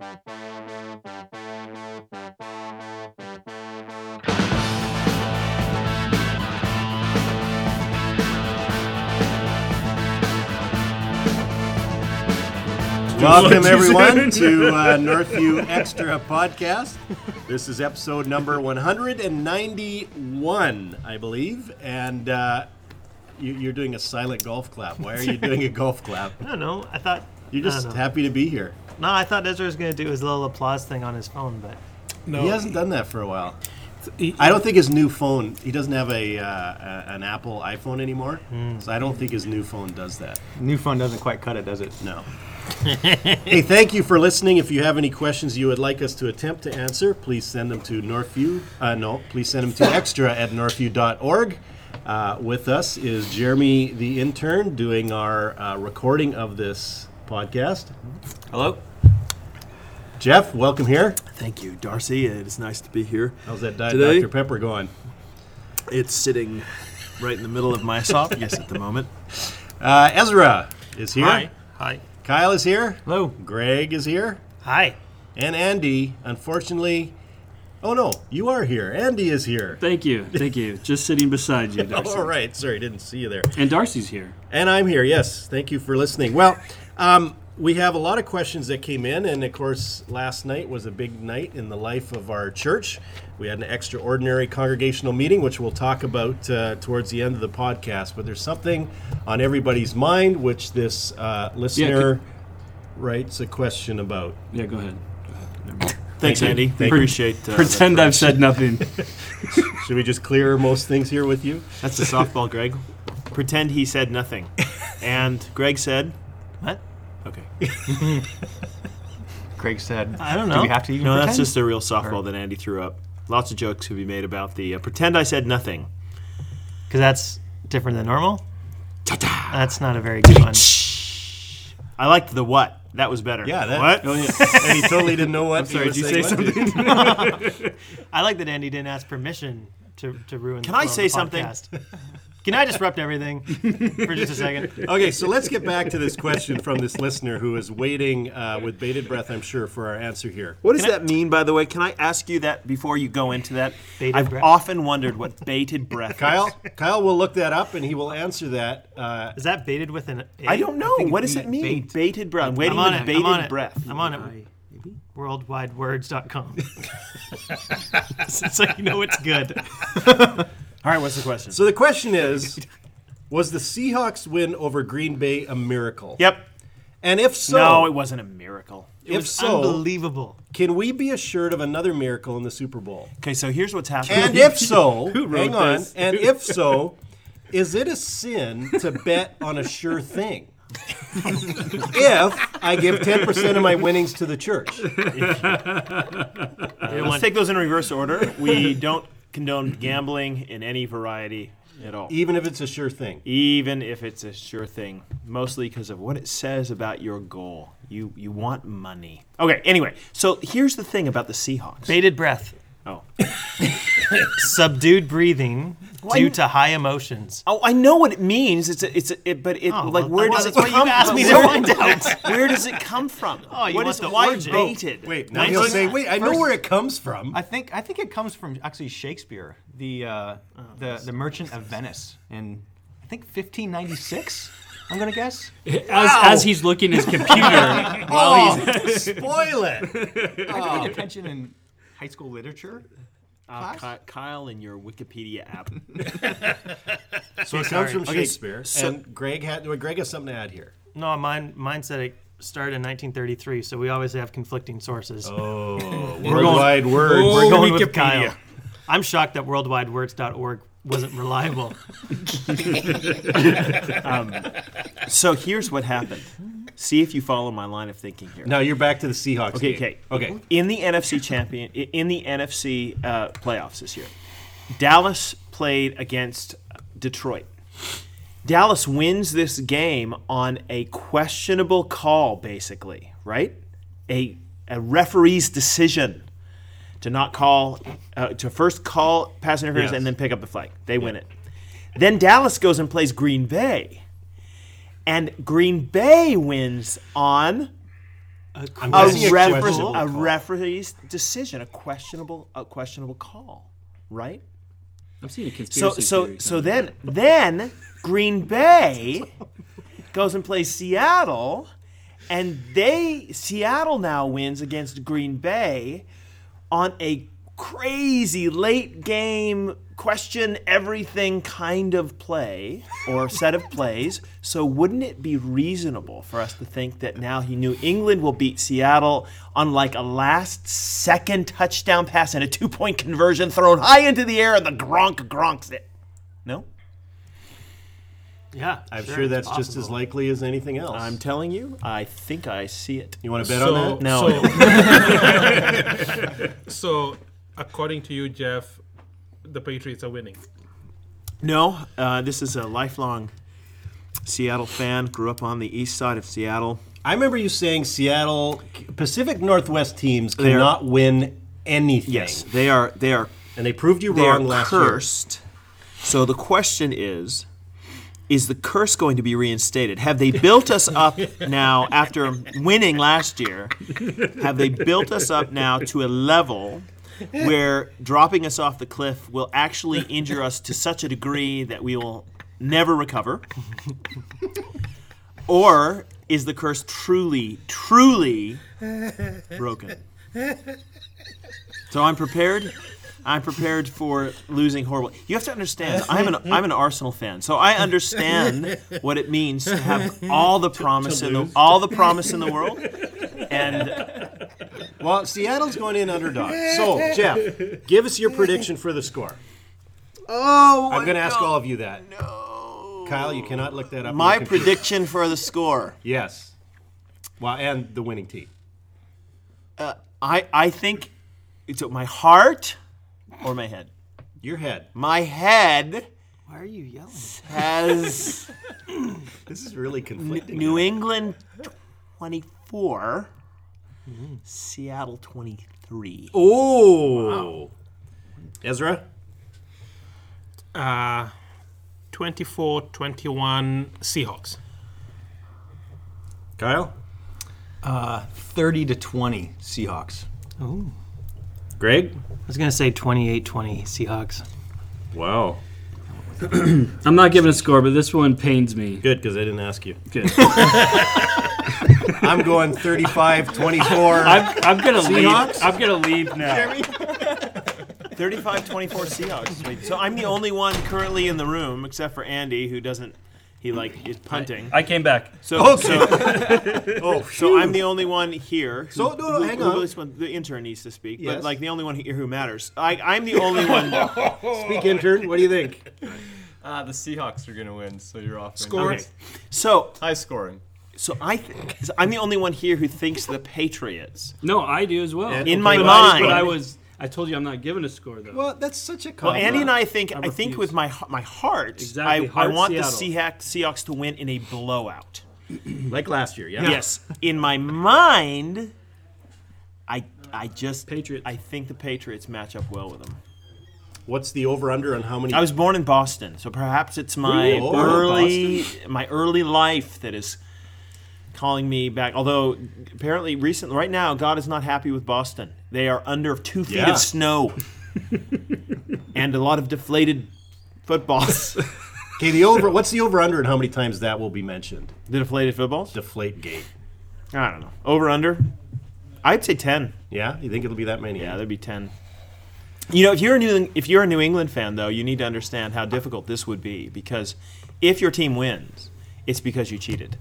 Welcome, everyone, to uh, Northview Extra Podcast. This is episode number 191, I believe. And uh, you, you're doing a silent golf clap. Why are you doing a golf clap? I don't know. I thought You're just happy to be here. No, I thought Ezra was gonna do his little applause thing on his phone, but He hasn't done that for a while. I don't think his new phone, he doesn't have a, uh, a an Apple iPhone anymore. So I don't think his new phone does that. New phone doesn't quite cut it, does it? No. hey, thank you for listening. If you have any questions you would like us to attempt to answer, please send them to Northview. Uh, no, please send them to extra at northview.org. Uh, with us is Jeremy, the intern, doing our uh, recording of this podcast. Hello. Jeff, welcome here. Thank you, Darcy. It is nice to be here. How's that Diet Today? Dr. Pepper going? It's sitting right in the middle of my esophagus at the moment. Uh, Ezra is here. hi, hi, Kyle is here. Hello. Greg is here. hi. And Andy, unfortunately, oh no, you are here. Andy is here. Thank you, thank you. Just sitting beside you, Darcy. All right, sorry, didn't see you there. And Darcy's here. And I'm here, yes. Thank you for listening. Well, um, we have a lot of questions that came in, and of course, last night was a big night in the life of our church. We had an extraordinary congregational meeting, which we'll talk about uh, towards the end of the podcast. But there's something on everybody's mind, which this uh, listener writes a question about. Yeah, go ahead. Thanks, you. Andy. Thank appreciate. Uh, Pretend I've said nothing. Should we just clear most things here with you? That's a softball, Greg. Pretend he said nothing. And Greg said, What? "Okay." Craig said, I don't Do know. we have to even No, that's just a real softball that Andy threw up. Lots of jokes could be made about the uh, pretend I said nothing. Because that's different than normal. That's not a very good one. I liked the what. That was better. Yeah, that- what? Oh yeah. and he totally didn't know what. sorry, he was did you say what to. I like that Andy didn't ask permission to, to ruin. Can the I say the something? Podcast. Can I disrupt everything for just a second? Okay, so let's get back to this question from this listener who is waiting uh, with bated breath, I'm sure, for our answer here. What does that mean, by the way? Can I ask you that before you go into that? Bated I've breath? often wondered what bated breath Kyle, is. Kyle will look that up and he will answer that. Uh, Is that baited with an? A? I don't know. think What does we it mean? bait- Bated breath. I'm waiting I'm on with it. bated I'm on it. breath. I'm on it. Worldwidewords.com. so you know it's good. All right, what's the question? so the question is Was the Seahawks win over Green Bay a miracle? yep. And if so, no, it wasn't a miracle. if so, Unbelievable. can we be assured of another miracle in the Super Bowl? Okay, so here's what's happening. And if so, Who wrote hang on. this? And if so, is it a sin to bet on a sure thing? if I give 10% of my winnings to the church. Let's take those in reverse order. We don't condone mm-hmm. gambling in any variety at all. Even if it's a sure thing. Even if it's a sure thing, mostly because of what it says about your goal. You you want money. Okay, anyway, so here's the thing about the Seahawks. Bated breath. Oh. Subdued breathing due to high emotions. Oh, I know what it means. It's a, it's a, it, but it Oh, like where well, does it that's what you come from? me to Where- find out. Where does it come from? Oh, you what want is the why origin. baited? Wait, now Nice. he'll say, wait, I know where it comes from. I think I think it comes from actually Shakespeare, the uh, the the Merchant of Venice, in I think 1596. I'm gonna guess. As, as he's looking at his computer while he's Spoil it. I paid attention in high school literature. Uh, Ky- Kyle in your Wikipedia app. So it comes from Okay, Shakespeare. so- and Greg had well, Greg has something to add here. No, mine mine said it started in 1933, so we always have conflicting sources. Oh, We're worldwide words. We're going with Wikipedia. Kyle. I'm shocked that worldwidewords.org wasn't reliable. so here's what happened. See if you follow my line of thinking here. Now you're back to the Seahawks. Okay, game. okay, okay. In the NFC champion, in the NFC uh, playoffs this year, Dallas played against Detroit. Dallas wins this game on a questionable call, basically, right? A a referee's decision to not call, uh, to first call pass interference Yes. and then pick up the flag. They win it. Then Dallas goes and plays Green Bay, and Green Bay wins on a, a ref- a referee's decision, a questionable, a questionable call, right? I'm seeing a So, conspiracy so, theory. so then, then Green Bay goes and plays Seattle, and they Seattle now wins against Green Bay on a crazy late game question everything kind of play or set of plays. So wouldn't it be reasonable for us to think that now he New England will beat Seattle on like a last second touchdown pass and a two point conversion thrown high into the air and the Gronk Gronks it? No? Yeah, I'm sure, that's just as likely as anything else. I'm telling you, I think I see it. you want to bet so, on that? No. So, so, according to you, Jeff, the Patriots are winning. No, uh, this is a lifelong Seattle fan. Grew up on the east side of Seattle. I remember you saying Seattle, Pacific Northwest teams They're- cannot win anything. Yes, they are. They are. And they proved you They are wrong last cursed. So the question is: Is the curse going to be reinstated? Have they built us up now after winning last year? Have they built us up now to a level where dropping us off the cliff will actually injure us to such a degree that we will never recover? Or is the curse truly, truly broken? So I'm prepared. I'm prepared for losing horrible. You have to understand. I'm an I'm an Arsenal fan, so I understand what it means to have all the promise in the all the promise in the world. And. Well, Seattle's going in underdog. So, Jeff, give us your prediction for the score. oh, I'm going to ask all of you that. No. Kyle, you cannot look that up. my prediction for the score. Yes. Well, and the winning team. Uh, I I think it's at my heart or my head. Your head. My head Why are you yelling? has This is really conflicting. New England 24, Seattle 23. Oh. Ezra? Uh, 24 21 Seahawks. Kyle? Uh, 30 to 20 Seahawks. Greg? I was gonna say 28-20 Seahawks. Wow. I'm not giving a score, but this one pains me. Good, because I didn't ask you. Good. I'm going 35 24. I'm, I'm gonna leave. Seahawks? I'm gonna leave now. 35 24 Seahawks. So I'm the only one currently in the room, except for Andy, who doesn't. He like is punting. I came back. So, Okay. so, oh, so I'm the only one here. Who, So, no, no, who- hang who on. really sp- the intern needs to speak, Yes. but like the only one here who matters. I, I'm the only one. Speak intern. What do you think? Uh, the Seahawks are going to win, so you're off. Score. Okay. So, High scoring. so I think so I'm the only one here who thinks the Patriots. No, I do as well. And- In my But I- mind- but I was. I told you I'm not giving a score though. Well, that's such a Well. Andy and I think I, think with my my heart, Exactly, I, I want Seattle. the Seahawks, Seahawks to win in a blowout. like last year, yeah? Yes, in my mind, I I just Patriots. I think the Patriots match up well with them. What's the over under on how many? I was born in Boston, so perhaps it's my Ooh, early my early life that is calling me back. Although apparently recently, right now, God is not happy with Boston. They are under two feet Yeah. of snow and a lot of deflated footballs. okay, the over. What's the over under and how many times that will be mentioned? the deflated footballs? Deflate gate. I don't know. Over under? I'd say ten. Yeah, you think it'll be that many? Yeah, there'd be ten. You know, if you're a New if you're a New England fan, though, you need to understand how difficult this would be because if your team wins, it's because you cheated,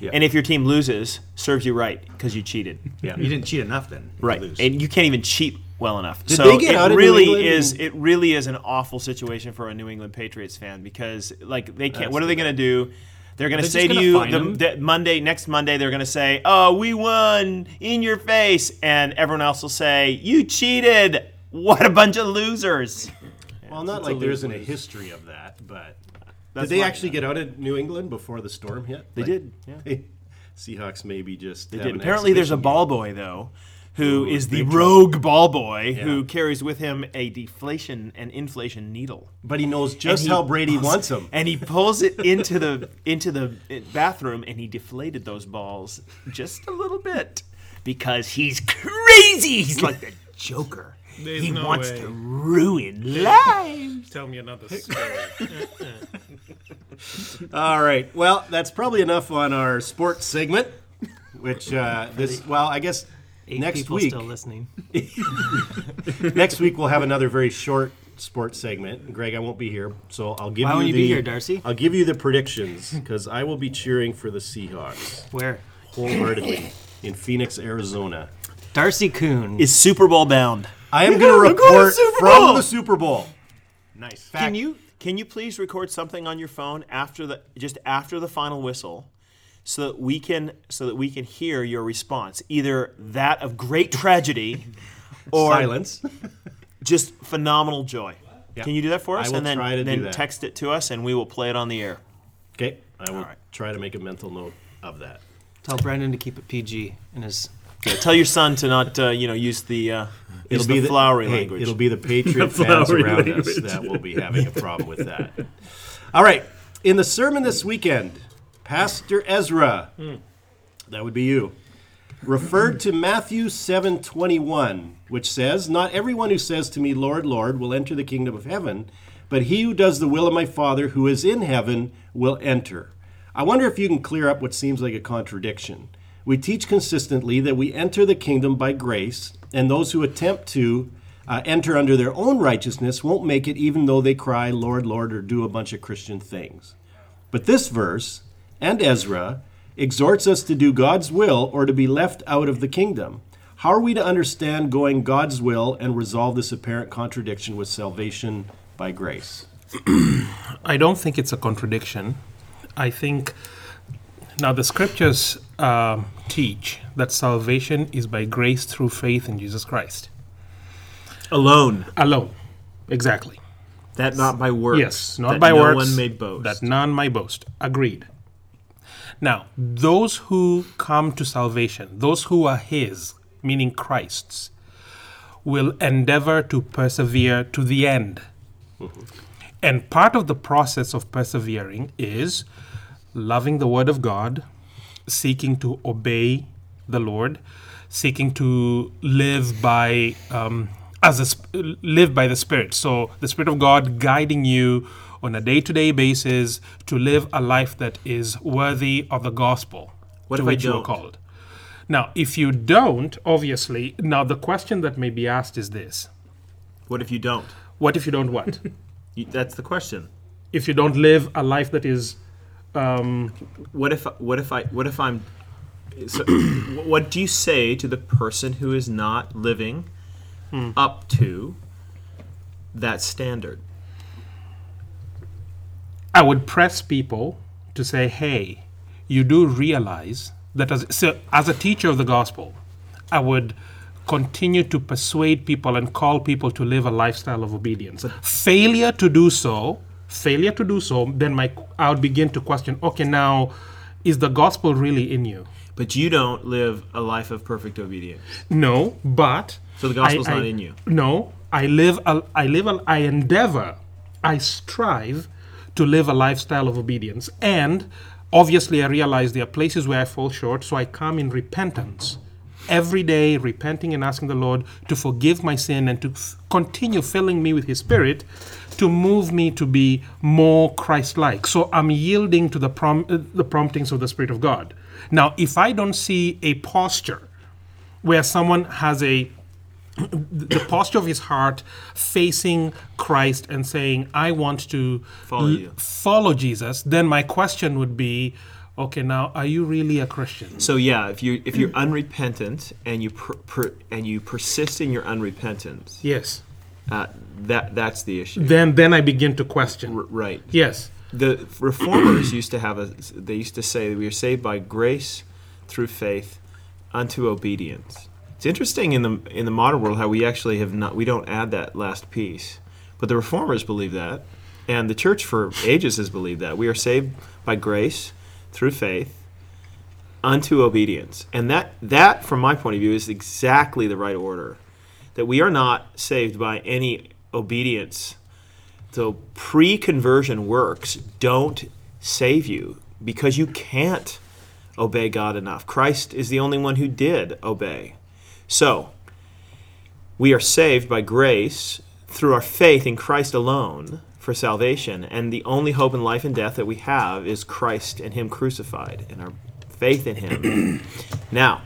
Yeah. and if your team loses, serves you right because you cheated. yeah. You didn't cheat enough then. to Right, lose. and you can't even cheat well enough. Did so they get it out of New really is it really is an awful situation for a New England Patriots fan because like they can't. That's what are they going to do? They're going to say to you fine the, Monday next Monday they're going to say, "Oh, we won in your face," and everyone else will say, "You cheated." What a bunch of losers! Well, not like there isn't a history of that, but That's did they actually get out of New England before the storm hit? They Like, did. Yeah. Seahawks maybe just. They did. Apparently, there's a ball boy though, who Ooh, is the rogue ball boy Yeah. who carries with him a deflation and inflation needle. but he knows just he how Brady pulls- wants him. And he pulls it into the into the bathroom and he deflated those balls just a little bit because he's crazy. He's like the Joker. There's he no wants way. to ruin lives. Tell me another story. All right. Well, that's probably enough on our sports segment. Which uh, this well, I guess Eight next people week. still listening. Next week we'll have another very short sports segment. Greg, I won't be here, so I'll give Why you won't you the be here, Darcy? I'll give you the predictions because I will be cheering for the Seahawks Where? wholeheartedly in Phoenix, Arizona. Darcy Coon Is Super Bowl bound? I am going to going to the report Super from Bowl. the Super Bowl. Nice. Can you can you please record something on your phone after the just after the final whistle, so that we can so that we can hear your response, either that of great tragedy, or Silence. just phenomenal joy. Yeah. Can you do that for I us? will and then try to do then that. text it to us, and we will play it on the air. Okay, I will All right. try to make a mental note of that. Tell Brandon to keep it PG in his. Yeah, tell your son to not uh, you know use the uh, It'll be the flowery hey, language. It'll be the Patriot fans flowery around us that will be having a problem with that. All right. In the sermon this weekend, Pastor Ezra, that would be you, referred to Matthew 7:21, which says, "Not everyone who says to me, Lord, Lord, will enter the kingdom of heaven, but he who does the will of my Father who is in heaven will enter." I wonder if you can clear up what seems like a contradiction. We teach consistently that we enter the kingdom by grace, and those who attempt to uh, enter under their own righteousness won't make it even though they cry, Lord, Lord, or do a bunch of Christian things. But this verse and Ezra exhorts us to do God's will or to be left out of the kingdom. How are we to understand going God's will and resolve this apparent contradiction with salvation by grace? I don't think it's a contradiction. I think now the scriptures um, teach that salvation is by grace through faith in Jesus Christ alone. alone. Exactly. That not by works. Yes, not that by no works. one may boast. That none may boast. Agreed. Now, those who come to salvation, those who are His, meaning Christ's, will endeavor to persevere to the end. And part of the process of persevering is loving the Word of God, seeking to obey the Lord, seeking to live by um, as a sp- live by the Spirit. So the Spirit of God guiding you on a day-to-day basis to live a life that is worthy of the gospel What to if I which you are called. Now, if you don't, obviously, now the question that may be asked is this: What if you don't? What if you don't what? You, that's the question. if you don't live a life that is um, What if what if I what if I'm so, what do you say to the person who is not living up to that standard? I would press people to say, hey, you do realize that as, so as a teacher of the gospel, I would continue to persuade people and call people to live a lifestyle of obedience. failure to do so, failure to do so, then my I would begin to question, okay, now is the gospel really in you? But you don't live a life of perfect obedience. No, but So the gospel's I- not in you. No, I live. A, I live. A, I endeavor. I strive to live a lifestyle of obedience, and obviously, I realize there are places where I fall short. So I come in repentance every day, repenting and asking the Lord to forgive my sin and to f- continue filling me with His Spirit to move me to be more Christ-like. So I'm yielding to the prom- uh, the promptings of the Spirit of God. Now, if I don't see a posture where someone has a the posture of his heart facing Christ and saying, I want to Follow l- you." follow Jesus, then my question would be, okay, now are you really a Christian? So yeah, if you if you're unrepentant and you per, per, and you persist in your unrepentance, Yes. Uh, that that's the issue. Then then I begin to question. R- right. Yes. the reformers used to have a they used to say we are saved by grace through faith unto obedience it's interesting in the in the modern world how we actually have not we don't add that last piece but the reformers believe that and the church for ages has believed that we are saved by grace through faith unto obedience and that that from my point of view is exactly the right order that we are not saved by any obedience so pre-conversion works don't save you because you can't obey God enough. Christ is the only one who did obey. So, we are saved by grace through our faith in Christ alone for salvation, and the only hope in life and death that we have is Christ and Him crucified and our faith in Him. now,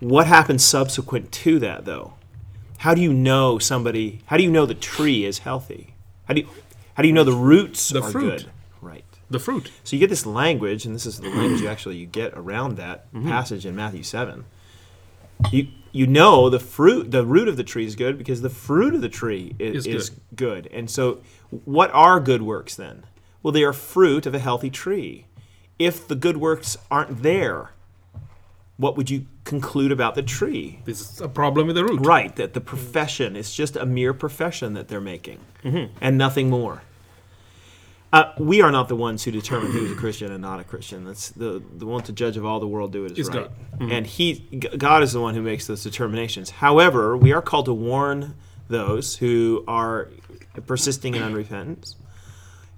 what happens subsequent to that, though? How do you know somebody? How do you know the tree is healthy? How do you how do you know the roots The are fruit. good? Right. The fruit. So you get this language, and this is the language you actually you get around that Mm-hmm. passage in Matthew seven. You you know the fruit, the root of the tree is good because the fruit of the tree is, Is is good. And so, what are good works then? Well, they are fruit of a healthy tree. If the good works aren't there, what would you conclude about the tree? This is a problem with the root. Right, that the profession is just a mere profession that they're making, Mm-hmm. and nothing more. Uh, we are not the ones who determine who's a Christian and not a Christian. That's the the one to judge of all the world do it is Is right, God. and He, God is the one who makes those determinations. However, we are called to warn those who are persisting in unrepentance,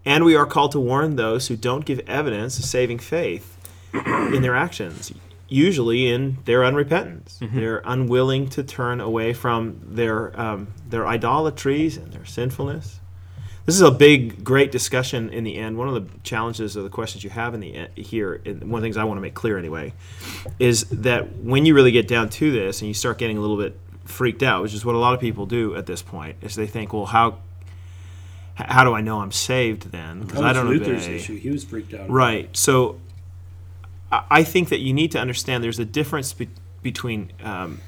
and we are called to warn those who don't give evidence of saving faith in their actions, usually in their unrepentance. They're unwilling to turn away from their um, their idolatries and their sinfulness. This is a big, great discussion in the end. One of the challenges or the questions you have in the end, here, and one of the things I want to make clear anyway, is that when you really get down to this and you start getting a little bit freaked out, which is what a lot of people do at this point, is they think, well, how how do I know I'm saved then? Because I don't Luther's obey. issue. He was freaked out. Right. So I think that you need to understand there's a difference be- between. Um,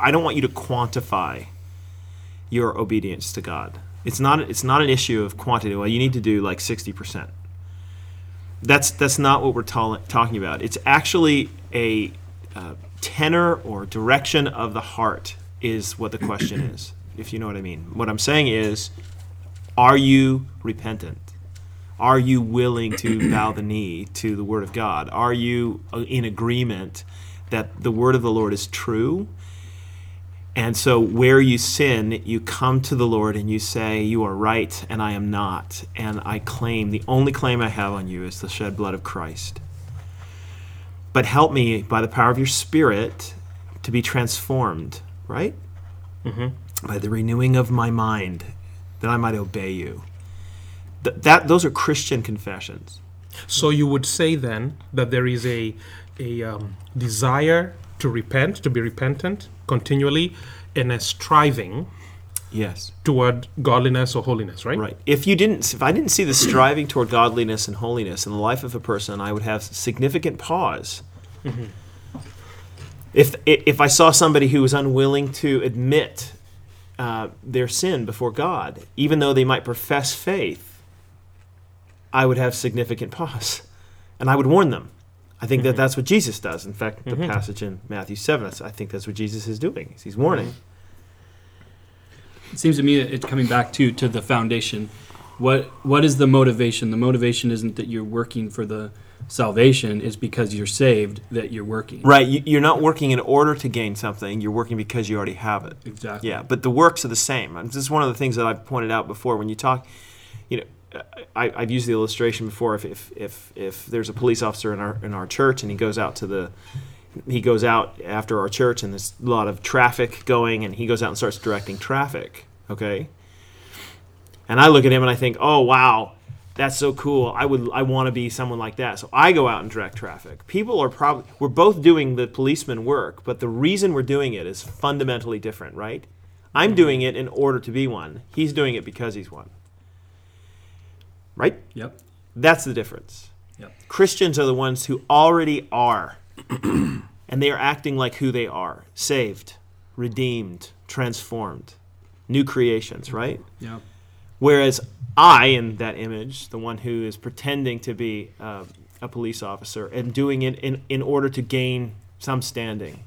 I don't want you to quantify your obedience to God. It's not. It's not an issue of quantity. Well, you need to do like sixty percent. That's that's not what we're tall- talking about. It's actually a uh, tenor or direction of the heart is what the question is. If you know what I mean. What I'm saying is, are you repentant? Are you willing to bow the knee to the Word of God? Are you uh, in agreement that the Word of the Lord is true? And so, where you sin, you come to the Lord and you say, You are right, and I am not. And I claim, the only claim I have on you is the shed blood of Christ. But help me by the power of your Spirit to be transformed, right? By the renewing of my mind, that I might obey you. Th- that those are Christian confessions. So you would say then that there is a a um, desire to repent, to be repentant continually, and a striving Yes. toward godliness or holiness, right? Right. If you didn't, if I didn't see the striving toward godliness and holiness in the life of a person, I would have significant pause. If if I saw somebody who was unwilling to admit uh, their sin before God, even though they might profess faith, I would have significant pause, and I would warn them. I think that mm-hmm. that's what Jesus does. In fact, the mm-hmm. passage in Matthew seven, I think that's what Jesus is doing. He's warning. It seems to me that it's coming back to to the foundation. What what is the motivation? The motivation isn't that you're working for the salvation; is because you're saved that you're working. Right. You, you're not working in order to gain something. You're working because you already have it. Exactly. Yeah, but the works are the same. This is one of the things that I've pointed out before. When you talk, I, I've used the illustration before. If, if if if there's a police officer in our in our church and he goes out to the he goes out after our church and there's a lot of traffic going and he goes out and starts directing traffic. Okay. And I look at him and I think, oh wow, that's so cool. I would I want to be someone like that. So I go out and direct traffic. People are probably we're both doing the policeman work, but the reason we're doing it is fundamentally different, right? I'm mm-hmm. doing it in order to be one. He's doing it because he's one. Right? Yep. That's the difference. Yep. Christians are the ones who already are, and they are acting like who they are saved, redeemed, transformed, new creations, right? Yep. Whereas I, in that image, the one who is pretending to be uh, a police officer, am doing it in, in order to gain some standing.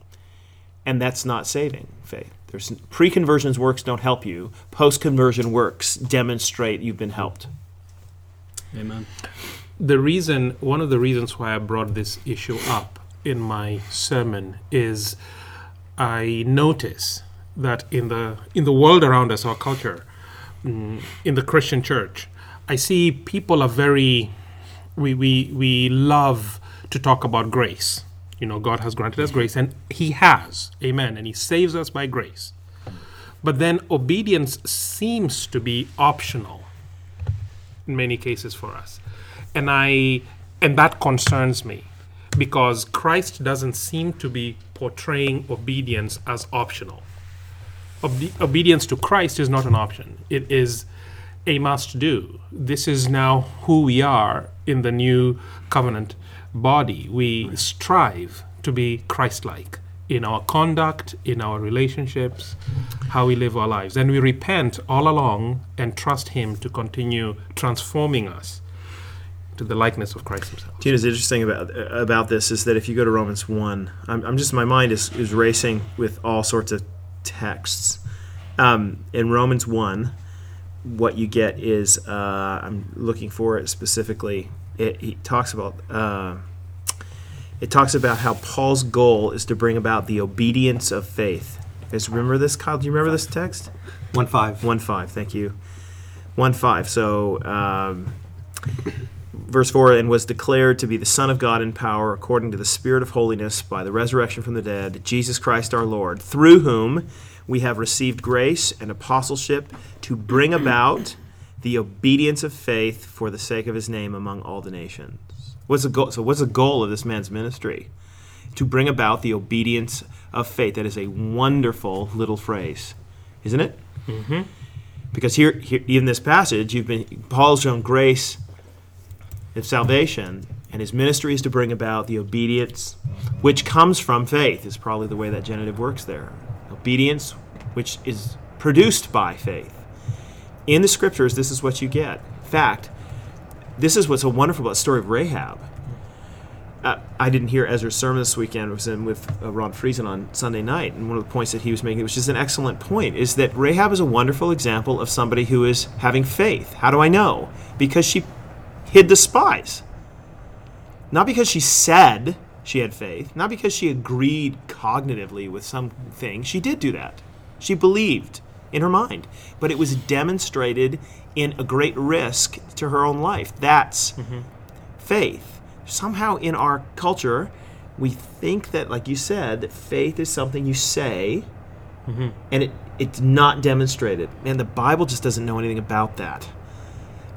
And that's not saving faith. There's pre conversions works don't help you, post conversion works demonstrate you've been helped. Amen. the reason one of the reasons why I brought this issue up in my sermon is I notice that in the in the world around us, our culture, mm, in the Christian church, I see people are very we we we love to talk about grace. You know, God has granted us grace, and He has, amen, and He saves us by grace. But then obedience seems to be optional in many cases for us. And I and that concerns me because Christ doesn't seem to be portraying obedience as optional. Obe- obedience to Christ is not an option. It is a must do. This is now who we are in the new covenant body. We strive to be Christ like in our conduct, in our relationships, how we live our lives. And we repent all along and trust Him to continue transforming us to the likeness of Christ Himself. Do you know what's interesting about about this is that if you go to Romans one, I'm, I'm just my mind is, is racing with all sorts of texts. Um, in Romans one, what you get is uh, I'm looking for it specifically. It, he talks about uh, it talks about how Paul's goal is to bring about the obedience of faith. You guys remember this, Kyle? Do you remember this text? One five. One five. Thank you. One five. So. Um, verse 4 and was declared to be the son of god in power according to the spirit of holiness by the resurrection from the dead jesus christ our lord through whom we have received grace and apostleship to bring about the obedience of faith for the sake of his name among all the nations what's the goal so what's the goal of this man's ministry to bring about the obedience of faith that is a wonderful little phrase isn't it mm-hmm. because here, here in this passage you've been paul's shown grace of salvation, and his ministry is to bring about the obedience which comes from faith, is probably the way that genitive works there. Obedience which is produced by faith. In the scriptures, this is what you get. In fact, this is what's so wonderful about the story of Rahab. Uh, I didn't hear Ezra's sermon this weekend. I was in with uh, Ron Friesen on Sunday night, and one of the points that he was making, which is an excellent point, is that Rahab is a wonderful example of somebody who is having faith. How do I know? Because she hid the spies. Not because she said she had faith, not because she agreed cognitively with something. She did do that. She believed in her mind. But it was demonstrated in a great risk to her own life. That's faith. Somehow in our culture, we think that, like you said, that faith is something you say and it, it's not demonstrated. Man, the Bible just doesn't know anything about that.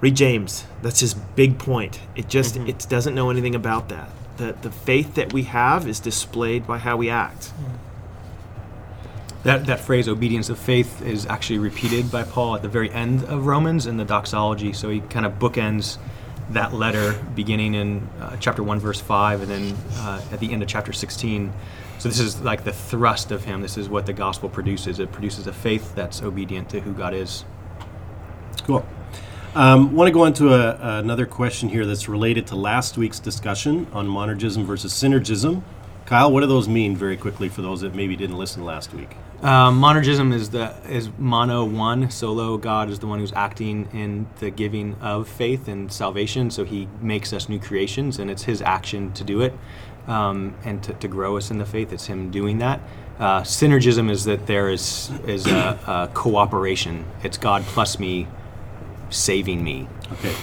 Read James. That's his big point. It just mm-hmm. it doesn't know anything about that. The the faith that we have is displayed by how we act. Mm. That, that phrase, obedience of faith, is actually repeated by Paul at the very end of Romans in the doxology. So he kind of bookends that letter beginning in uh, chapter 1, verse 5, and then uh, at the end of chapter 16. So this is like the thrust of him. This is what the gospel produces. It produces a faith that's obedient to who God is. Cool. Um, want to go on to a, another question here that's related to last week's discussion on monergism versus synergism. Kyle, what do those mean very quickly for those that maybe didn't listen last week? Um, monergism is the is mono one solo. God is the one who's acting in the giving of faith and salvation. So He makes us new creations, and it's His action to do it um, and to, to grow us in the faith. It's Him doing that. Uh, synergism is that there is is a, a cooperation. It's God plus me saving me. Okay.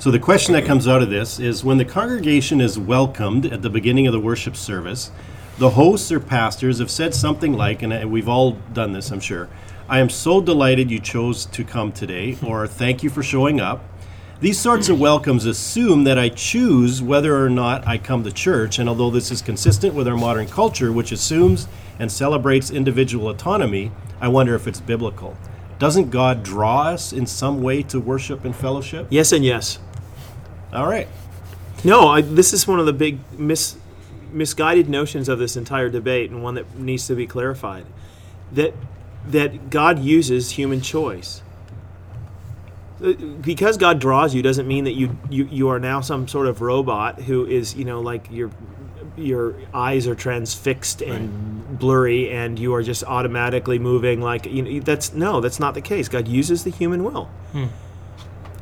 So the question that comes out of this is when the congregation is welcomed at the beginning of the worship service, the hosts or pastors have said something like, and uh, we've all done this, I'm sure, I am so delighted you chose to come today, or thank you for showing up. These sorts of welcomes assume that I choose whether or not I come to church, and although this is consistent with our modern culture, which assumes and celebrates individual autonomy, I wonder if it's biblical. Doesn't God draw us in some way to worship and fellowship? Yes and yes. All right. No, I, this is one of the big mis, misguided notions of this entire debate, and one that needs to be clarified. That that God uses human choice. Uh, Because God draws you doesn't mean that you, you you are now some sort of robot who is you know like your your eyes are transfixed and blurry and you are just automatically moving like you know that's no that's not the case. God uses the human will.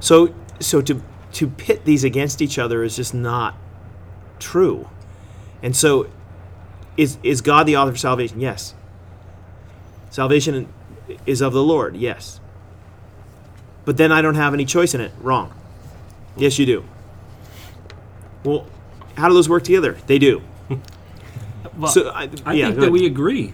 So so to to pit these against each other is just not true. And so is is God the author of salvation? Yes. Salvation is of the Lord. Yes. But then I don't have any choice in it. Wrong. Yes, you do. Well, how do those work together? They do. Well, so I, I yeah, think that ahead. we agree.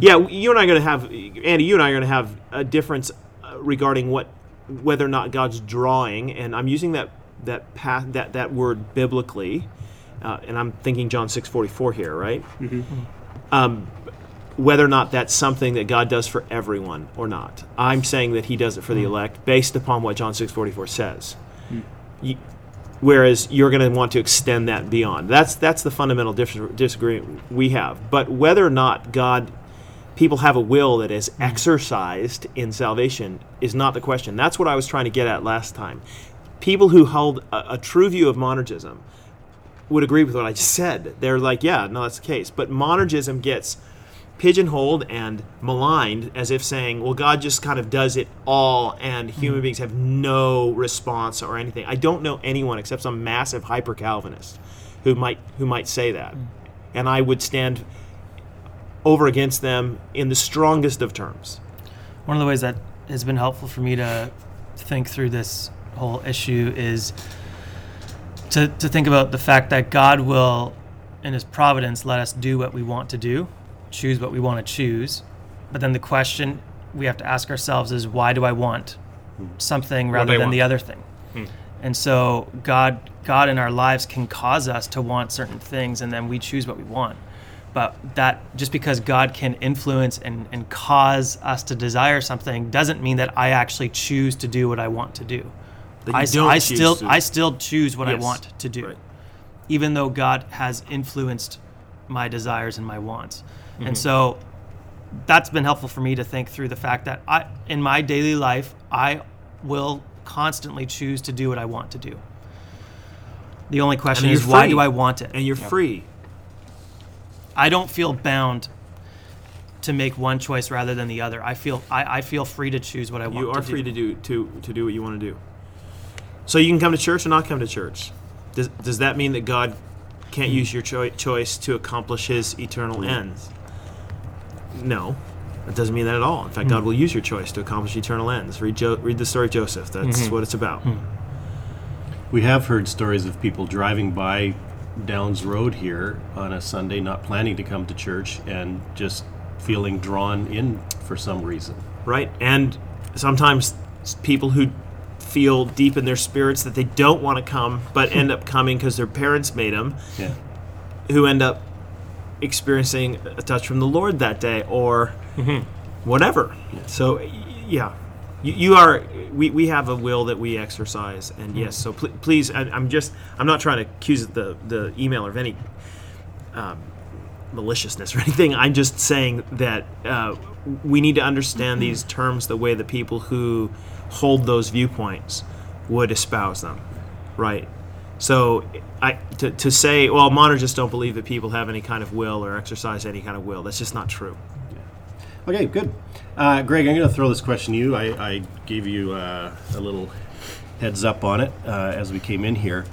Yeah, you and I are going to have Andy. You and I are going to have a difference uh, regarding what whether or not God's drawing, and I'm using that that path that that word biblically, uh, and I'm thinking John six forty four here, right? Um, whether or not that's something that God does for everyone or not. I'm saying that He does it for the elect based upon what John six forty four says. You- whereas you're going to want to extend that beyond. That's that's the fundamental dis- disagreement we have. But whether or not God people have a will that is mm-hmm. exercised in salvation is not the question. That's what I was trying to get at last time. People who hold a, a true view of monergism would agree with what I just said. They're like, yeah, no, that's the case. But monergism gets pigeonholed and maligned as if saying, well, God just kind of does it all and human mm-hmm. beings have no response or anything. I don't know anyone except some massive hyper Calvinist who might who might say that. Mm. And I would stand over against them in the strongest of terms. one of the ways that has been helpful for me to think through this whole issue is to, to think about the fact that God will, in His providence, let us do what we want to do, choose what we want to choose. But then the question we have to ask ourselves is why do I want hmm. something rather than want? the other thing? Hmm. And so God, God in our lives can cause us to want certain things, and then we choose what we want. But that just because God can influence and, and cause us to desire something doesn't mean that I actually choose to do what I want to do. I, I still to- I still choose what I want to do, Right. even though God has influenced my desires and my wants. Mm-hmm. And so that's been helpful for me to think through the fact that I in my daily life I will constantly choose to do what I want to do. The only question is why do I want it? And you're free. I don't feel bound to make one choice rather than the other. I feel I, I feel free to choose what I want to do. You are to free do. to do to to do what you want to do. So you can come to church or not come to church. Does does that mean that God can't hmm. use your choi- choice to accomplish His eternal hmm. ends? No, that doesn't mean that at all. In fact, God hmm. will use your choice to accomplish eternal ends. Read jo- read the story of Joseph. That's what it's about. We have heard stories of people driving by Downs Road here on a Sunday, not planning to come to church, and just feeling drawn in for some reason. right? And sometimes people who feel deep in their spirits that they don't want to come, but end up coming because their parents made them, Yeah. who end up experiencing a touch from the Lord that day or mm-hmm. whatever. So, yeah. You, you are. We, we have a will that we exercise, and yes. So pl- please, I, I'm just. I'm not trying to accuse the the emailer of any um, maliciousness or anything. I'm just saying that uh, we need to understand these terms the way the people who hold those viewpoints would espouse them, right? So, I to, to say, well, monergists don't believe that people have any kind of will or exercise any kind of will. That's just not true. Okay, good. Uh, Greg, I'm going to throw this question to you. I, I gave you uh, a little heads up on it uh, as we came in here.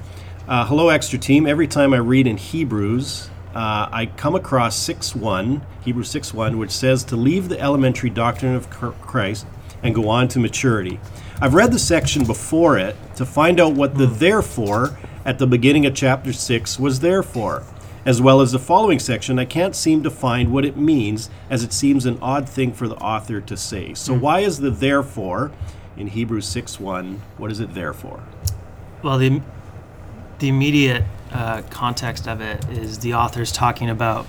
Uh, hello, extra team. Every time I read in Hebrews, uh, I come across 6.1, Hebrews 6.1, which says to leave the elementary doctrine of Christ and go on to maturity. I've read the section before it to find out what the therefore at the beginning of chapter 6 was there for as well as the following section, I can't seem to find what it means, as it seems an odd thing for the author to say. So, why is the therefore in Hebrews 6 1? What is it there for? Well, the the immediate uh, context of it is the author's talking about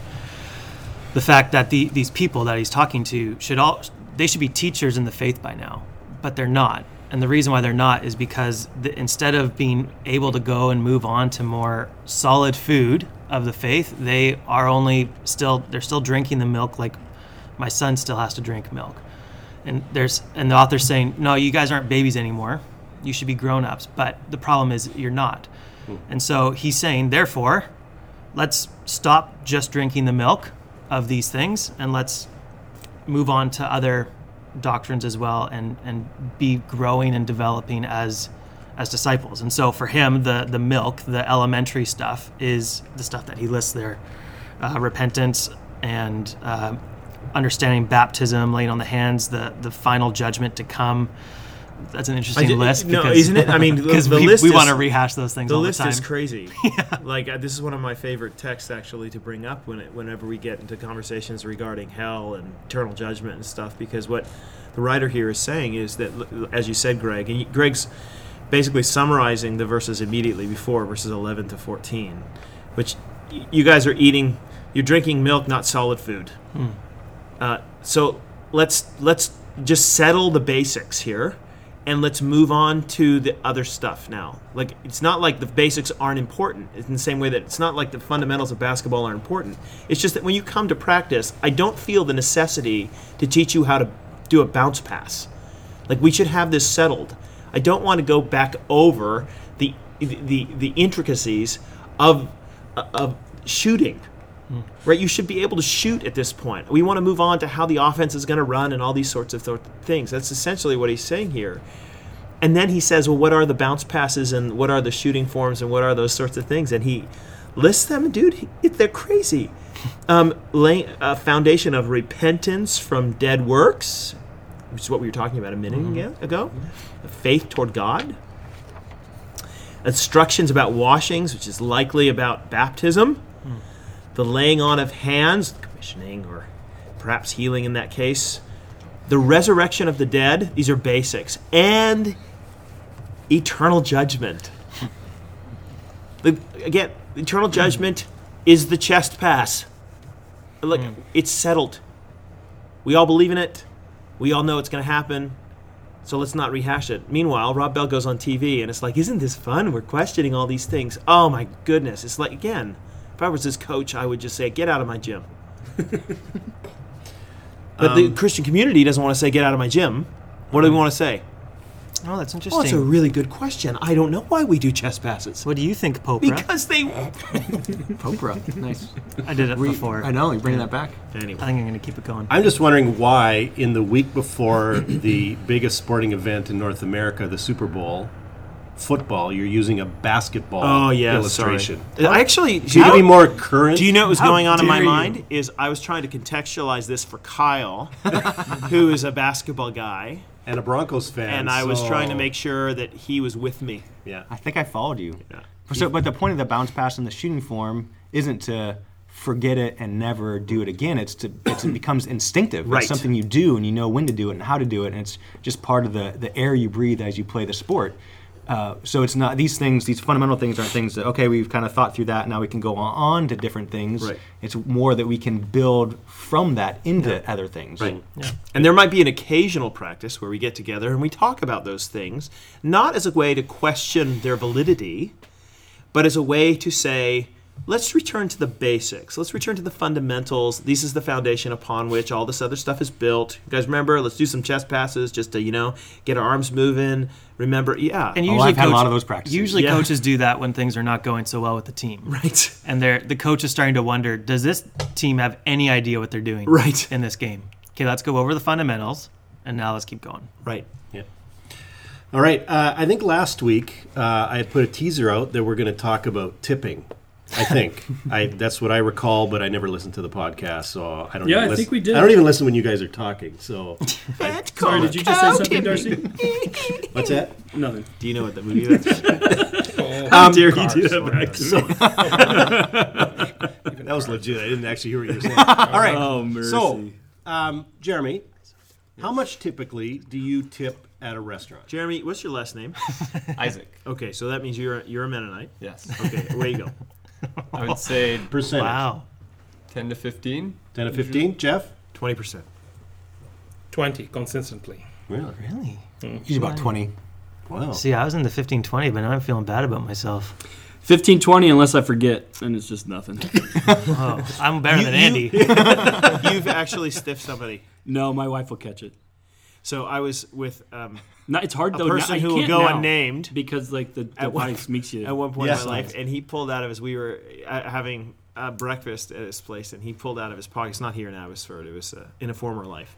the fact that the, these people that he's talking to should all they should be teachers in the faith by now, but they're not. And the reason why they're not is because the, instead of being able to go and move on to more solid food of the faith, they are only still they're still drinking the milk like my son still has to drink milk. And there's and the author's saying, no, you guys aren't babies anymore. You should be grown-ups. But the problem is you're not. Hmm. And so he's saying, therefore, let's stop just drinking the milk of these things and let's move on to other doctrines as well and and be growing and developing as as disciples. And so for him, the the milk, the elementary stuff, is the stuff that he lists there: uh, repentance and uh, understanding baptism, laying on the hands, the the final judgment to come, that's an interesting ju- list. no, because, isn't it? I mean, because we, we want to rehash those things the list the is crazy. yeah. Like uh, this is one of my favorite texts actually to bring up when it, whenever we get into conversations regarding hell and eternal judgment and stuff. Because what the writer here is saying is that, as you said, Greg, and Greg's basically summarizing the verses immediately before verses 11 to 14, which you guys are eating, you're drinking milk, not solid food. Uh, so let's let's just settle the basics here, and let's move on to the other stuff now. Like it's not like the basics aren't important. It's in the same way that it's not like the fundamentals of basketball are important. It's just that when you come to practice, I don't feel the necessity to teach you how to do a bounce pass. Like we should have this settled. I don't want to go back over the the the intricacies of of shooting. Right, you should be able to shoot at this point. We want to move on to how the offense is going to run and all these sorts of th- things. That's essentially what he's saying here. And then he says, "Well, what are the bounce passes and what are the shooting forms and what are those sorts of things?" And he lists them, dude. He, they're crazy. Um, a foundation of repentance from dead works, which is what we were talking about a minute aga- ago. Faith toward God. Instructions about washings, which is likely about baptism. Hmm. The laying on of hands, commissioning, or perhaps healing in that case. The resurrection of the dead, these are basics. And eternal judgment. The, again, eternal judgment is the chest pass. Look, hmm. it's settled. We all believe in it. We all know it's going to happen. So let's not rehash it. Meanwhile, Rob Bell goes on TV and it's like, isn't this fun? We're questioning all these things. Oh my goodness. It's like, again, if I was his coach, I would just say, get out of my gym. but the um, Christian community doesn't want to say, get out of my gym. What do we mm-hmm. want to say? Oh, that's oh, Well, interesting. it's a really good question. I don't know why we do chess passes. what do you think, Popra? Because they. Popra. Nice. I did it before. I know. You're bringing that back. Anyway. I think I'm going to keep it going. I'm just wondering why, in the week before the biggest sporting event in North America, the Super Bowl, football, you're using a basketball Oh, yeah. illustration. Sorry. I actually. Do you to be more current? Do you know what was How going on in my you. mind? Is I was trying to contextualize this for Kyle, who is a basketball guy, and a Broncos fan. and I was so- trying to make sure that he was with me. Yeah. I think I followed you. Yeah. So, but the point of the bounce pass in the shooting form isn't to forget it and never do it again. It's to it's, it becomes instinctive. Right. It's something you do and you know when to do it and how to do it, and it's just part of the the air you breathe as you play the sport. Uh, so it's not these things. These fundamental things aren't things that okay we've kind of thought through that. Now we can go on, on to different things. Right. It's more that we can build from that into other things. Right. And there might be an occasional practice where we get together and we talk about those things, not as a way to question their validity, but as a way to say, let's return to the basics. Let's return to the fundamentals. This is the foundation upon which all this other stuff is built. You guys remember? Let's do some chest passes just to, you know, get our arms moving. Remember, yeah. And Oh, usually, I've had a lot of those practices. Usually, Yeah. coaches do that when things are not going so well with the team. right. And they're the coach is starting to wonder: Does this team have any idea what they're doing Right. in this game? Okay, let's go over the fundamentals, and now let's keep going. Right. Yeah. All right. Uh, I think last week uh, I put a teaser out that we're going to talk about tipping. I think I that's what I recall, but I never listened to the podcast, so I don't. Yeah, even I listen- think we did. I don't even listen when you guys are talking. So Sorry, did you just say something, Darcy? what's that? Nothing. Do you know what that movie is? Oh, How dare you do that back to me? That was legit. I didn't actually hear what you were saying. All right. Oh, mercy. So, um, Jeremy, how much typically do you tip at a restaurant? Jeremy, what's your last name? Isaac. Okay, so that means you're you're a Mennonite. Yes. Okay, away you go. I would say Percentage. Wow. 10 to 15. 10 to 15. Jeff? Twenty percent. 20 consistently. Really? Really? Usually about twenty. Wow. See, I was in the 15 20, but now I'm feeling bad about myself. 15, 20, unless I forget, and it's just nothing. Oh, I'm better than Andy. You've actually stiffed somebody. no, my wife will catch it. So I was with um, No, it's hard a though. person I who will go now, unnamed because like the, the At one- body makes you. at one point Yes. in my life, and he pulled out of his. We were uh, having uh, breakfast at his place, and he pulled out of his pocket. It's not here in Abbotsford. It was uh, in a former life.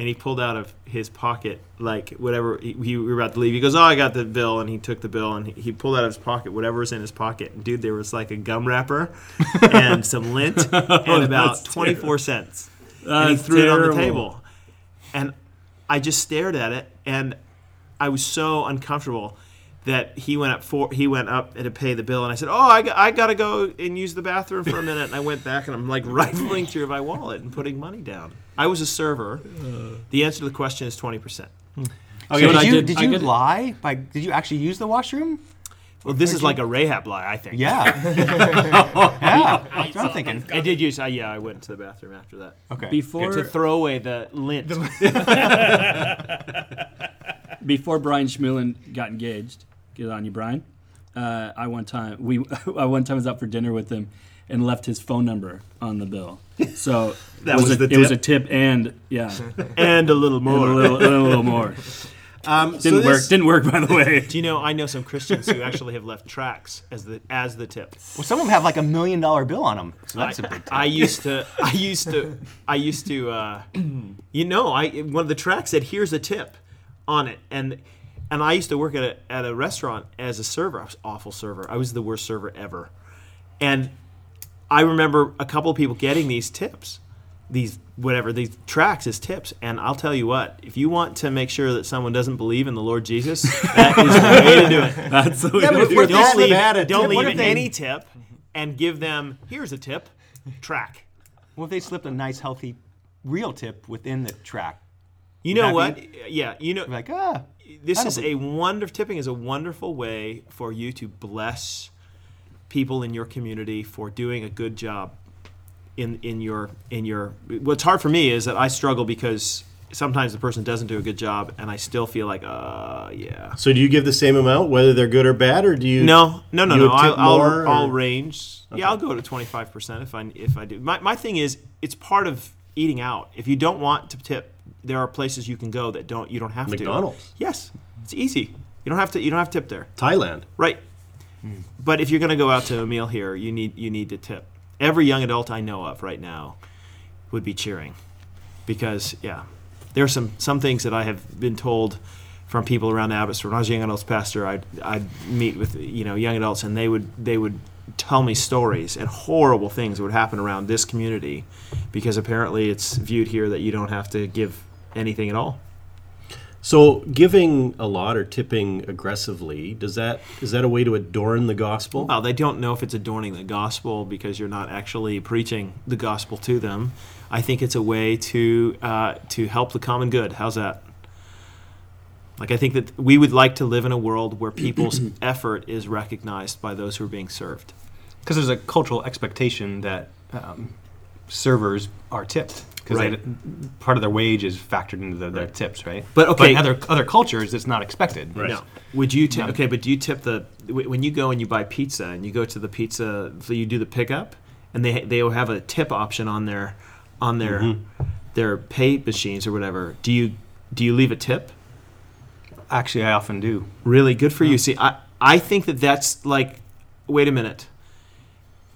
And he pulled out of his pocket, like whatever he, he, we were about to leave. He goes, "Oh, I got the bill," and he took the bill, and he, he pulled out of his pocket whatever was in his pocket. And dude, there was like a gum wrapper and some lint and about twenty four cents. and he That's threw it on the table. And I just stared at it, and I was so uncomfortable that he went up for he went up to pay the bill, and I said, "Oh, I, got- I gotta go and use the bathroom for a minute." And I went back, and I'm like rifling through my wallet and putting money down. I was a server. The answer to the question is twenty percent. Okay, what did you, did- did you did- lie? By, did you actually use the washroom? Well, this is like a Rahab lie, I think. Yeah. yeah. That's what I'm thinking. I did use. Uh, yeah, I went to the bathroom after that Okay. Before to throw away the lint. Before Brian Schmillen got engaged, good on you, Brian. Uh, I one time we I one time was out for dinner with him and left his phone number on the bill. So That it was, was a, the it was a tip? tip and yeah, and a little and more. a little, a little more. Um, Didn't work. this- Didn't work by the way. Do you know? I know some Christians who actually have left tracts as the as the tip. Well, some of them have like a million dollar bill on them. So that's a big Tip. I used to, I used to, I used to, uh, you know, I one of the tracts said, "Here's a tip," on it, and and I used to work at a at a restaurant as a server. I was awful server. I was the worst server ever, and I remember a couple of people getting these tips, these whatever these tracts as tips. And I'll tell you what, if you want to make sure that someone doesn't believe in the Lord Jesus, that is the way to do it. That's the way Yeah, to do it. Don't leave, bad don't leave they- any tip, and give them here's a tip, tract. Well, if they slipped a nice, healthy, real tip within the tract, You know that what? Yeah, you know like ah, this is a wonderful tipping is a wonderful way for you to bless people in your community for doing a good job in in your in your what's hard for me is that I struggle because sometimes the person doesn't do a good job and I still feel like uh yeah. So do you give the same amount, whether they're good or bad, or do you? no no no no I'll, I'll, I'll range. Yeah I'll go to 25% if I if I do. My, my thing is it's part of eating out. If you don't want to tip there are places you can go that don't you don't have to McDonald's. yes it's easy you don't have to you don't have to tip there Thailand. Right. But if you're going to go out to a meal here, you need you need to tip. Every young adult I know of right now would be cheering, because yeah, there are some some things that I have been told from people around Abbotsford. When I was a young adults pastor, I'd I'd meet with you know young adults, and they would they would tell me stories and horrible things would happen around this community, because apparently it's viewed here that you don't have to give anything at all. So giving a lot or tipping aggressively does that is that a way to adorn the gospel? Well, they don't know if it's adorning the gospel because you're not actually preaching the gospel to them. I think it's a way to uh, to help the common good. How's that? Like I think that we would like to live in a world where people's effort is recognized by those who are being served. because there's a cultural expectation that um, servers are tipped because Right. part of their wage is factored into the, their tips, right? But, okay- in other other cultures, it's not expected. No. Would you tip? Okay, but do you tip the when you go and you buy pizza and you go to the pizza, so you do the pickup, and they they will have a tip option on their on their mm-hmm. their pay machines or whatever. Do you do you leave a tip? Actually, I often do. Really good for you. See, I I think that that's like, wait a minute.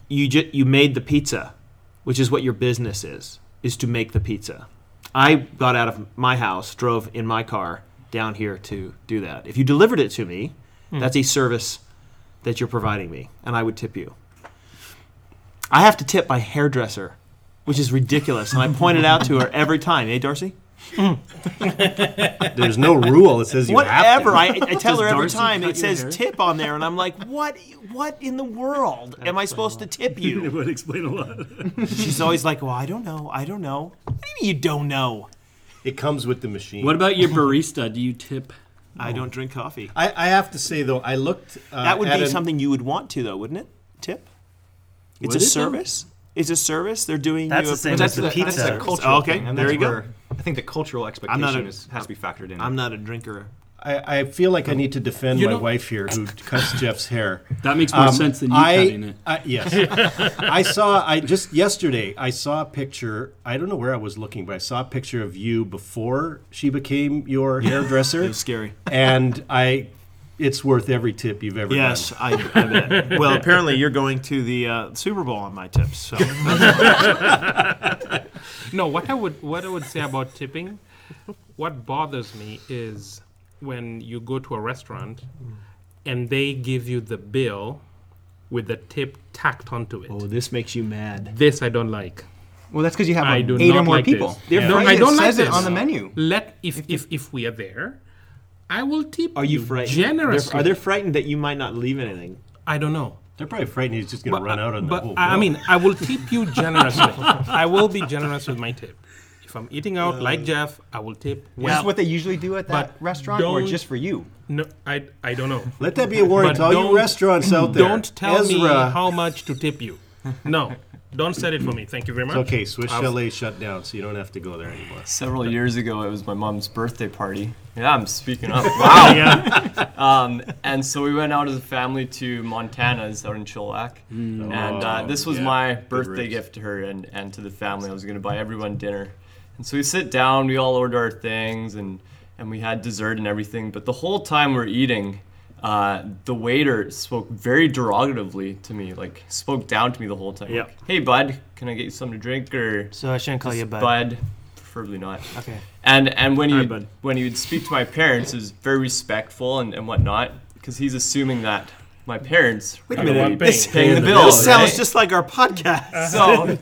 You ju- you made the pizza, which is what your business is, is to make the pizza. I got out of my house, drove in my car down here to do that. If you delivered it to me, hmm. that's a service that you're providing me, and I would tip you. I have to tip my hairdresser, which is ridiculous, and I point it out to her every time. Hey, Darcy? There's no rule that says you have Whatever. to. I, I tell her every Darcy time cut it says hair? tip on there, and I'm like, what? What in the world am I supposed to tip you? would explain a lot. She's always like, well, I don't know. I don't know. What do you mean you don't know? It comes with the machine. What about your barista? Do you tip? I don't drink coffee. I, I have to say though, I looked. Uh, That would at be an- something you would want to, though, wouldn't it? Tip. It's Would a it, though? service. It's a service. They're doing. That's you the a- same That's as the the, that's pizza. the cultural Okay, thing, and there you go. I think the cultural expectation not a- is, has to be factored in. I'm not a drinker. I, I feel like I need to defend You my know- wife here, who cuts Jeff's hair. That makes more Um, sense than you I, cutting it. I- yes, I saw. I just yesterday I saw a picture. I don't know where I was looking, but I saw a picture of you before she became your hairdresser, It was scary. and I. It's worth every tip you've ever Yes, done. I, I bet. Well, apparently you're going to the uh, Super Bowl on my tips. So No, what I would what I would say about tipping, what bothers me is when you go to a restaurant and they give you the bill with the tip tacked onto it. Oh, this makes you mad. This I don't like. well, that's because you have I do eight or more like people. this. Yeah. No, I don't like says it this. on the menu. Let if if if we are there, I will tip Are you frightened? generously. They're- Are they frightened that you might not leave anything? I don't know. They're probably frightened he's just going to run out on the But whole I I bill. mean, I will tip you generously. I will be generous with my tip. If I'm eating out like uh. Jeff, I will tip. Is this what they usually do at that but restaurant, or don't- just for you? No, I, I don't know. Let that be a warning But to all you don't- restaurants out there. Don't tell me Ezra. how much to tip you. No, don't set it for me. Thank you very much. Okay, Swiss I'll- Chalet shut down, so you don't have to go there anymore. Several years ago, it was my mom's birthday party. Yeah, I'm speaking up. Wow. um, and so we went out as a family to Montana's out in Chilliwack. and uh, this was yeah. my Good birthday ribs. gift to her and, and to the family. I was going to buy everyone dinner. And so we sit down, we all order our things, and, and we had dessert and everything. But the whole time we're eating, uh, the waiter spoke very derogatively to me, like spoke down to me the whole time. Yep. Like, hey, bud, can I get you something to drink? Or So I shouldn't call you bud. bud, preferably not. Okay. And and when you bud. when he would speak to my parents, is very respectful and, and whatnot, because he's assuming that my parents Wait a minute. gonna be This- paying the the bill. This sounds right? just like our podcast. so.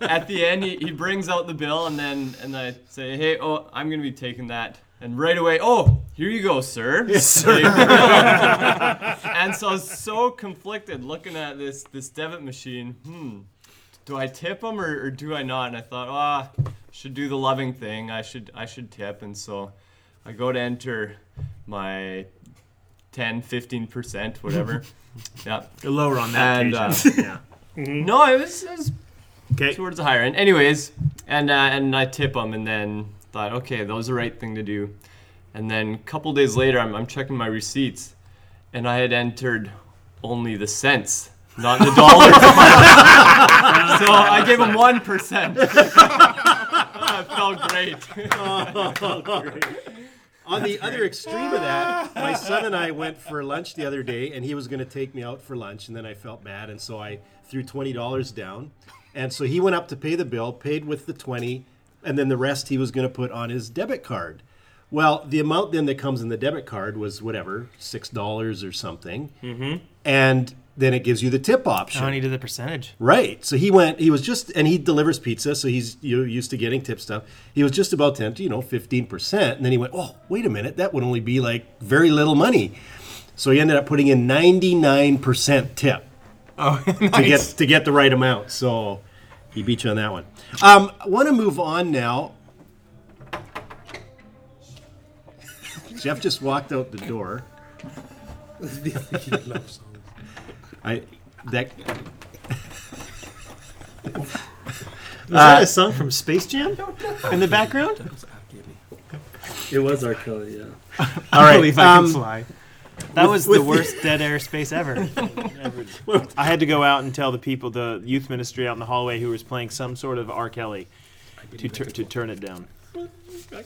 at the end, he, he brings out the bill, and then and I say, "Hey, oh, I'm gonna be taking that." And right away, oh, here you go, sir. Yes, sir. and so I was so conflicted looking at this this debit machine. Hmm, do I tip him or, or do I not? And I thought, ah, should do the loving thing. I should I should tip. And so I go to enter my 10, 15 percent, whatever. yeah. You're lower on that And, uh, occasion. yeah. No, it was, it was towards the higher end. Anyways, and uh, and I tip them, and then thought, okay, that was the right thing to do. And then a couple days later, I'm, I'm checking my receipts, and I had entered only the cents, not the dollars. so I gave him one percent. That felt great. On the other extreme of that, my son and I went for lunch the other day, and he was going to take me out for lunch, and then I felt bad, and so I threw twenty dollars down, and so he went up to pay the bill, paid with the twenty, and then the rest he was going to put on his debit card. Well, the amount then that comes in the debit card was whatever six dollars or something, mm-hmm. and then it gives you the tip option. How many did the percentage? Right. So he went. He was just, and he delivers pizza, so he's you know, used to getting tip stuff. He was just about to enter, you know, fifteen percent, and then he went, "Oh, wait a minute, that would only be like very little money." So he ended up putting in ninety nine percent tip Oh, to get to get the right amount. So he beat you on that one. Um, I want to move on now. Jeff just walked out the door. I that Was that a song from Space Jam in the background? It was R. Kelly, yeah. all right. believe I um, fly. That was the the- worst dead air space ever. I had to go out and tell the people, the youth ministry out in the hallway who was playing some sort of R. Kelly to, tur- to turn it down.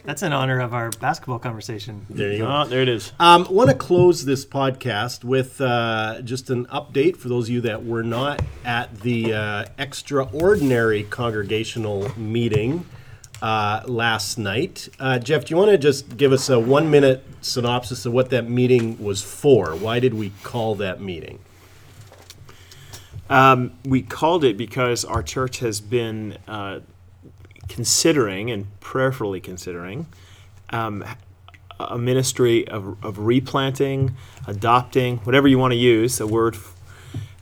That's in honor of our basketball conversation. There you go. Oh, there it is. Um, want to close this podcast with uh, just an update for those of you that were not at the uh, extraordinary congregational meeting uh, last night. Uh, Jeff, do you want to just give us a one minute synopsis of what that meeting was for? Why did we call that meeting? Um, we called it because our church has been uh, considering and prayerfully considering um, a ministry of, of replanting, adopting, whatever you want to use, a word,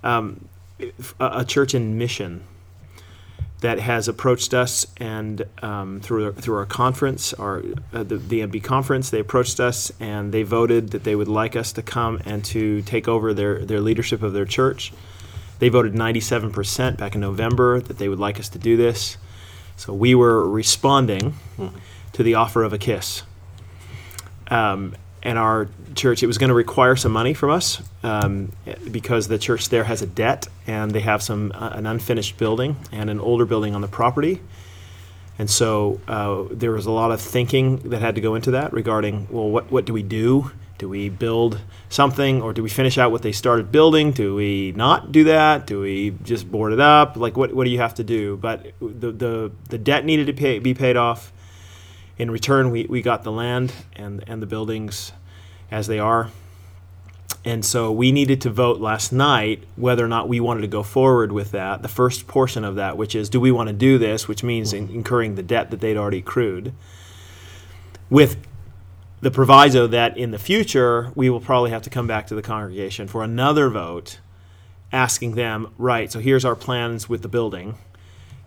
um, a, a church in mission that has approached us and um, through through our conference, our uh, the, the MB conference, they approached us and they voted that they would like us to come and to take over their their leadership of their church. They voted 97% back in November that they would like us to do this. So we were responding to the offer of a kiss. Um, and our church, it was going to require some money from us um, because the church there has a debt and they have some uh, an unfinished building and an older building on the property. And so uh, there was a lot of thinking that had to go into that regarding, well, what, what do we do? Do we build something or do we finish out what they started building? Do we not do that? Do we just board it up? Like, what, what do you have to do? But the, the, the debt needed to pay, be paid off. In return, we, we got the land and, and the buildings as they are. And so we needed to vote last night whether or not we wanted to go forward with that. The first portion of that, which is do we want to do this, which means in- incurring the debt that they'd already accrued, with the proviso that in the future we will probably have to come back to the congregation for another vote asking them, right, so here's our plans with the building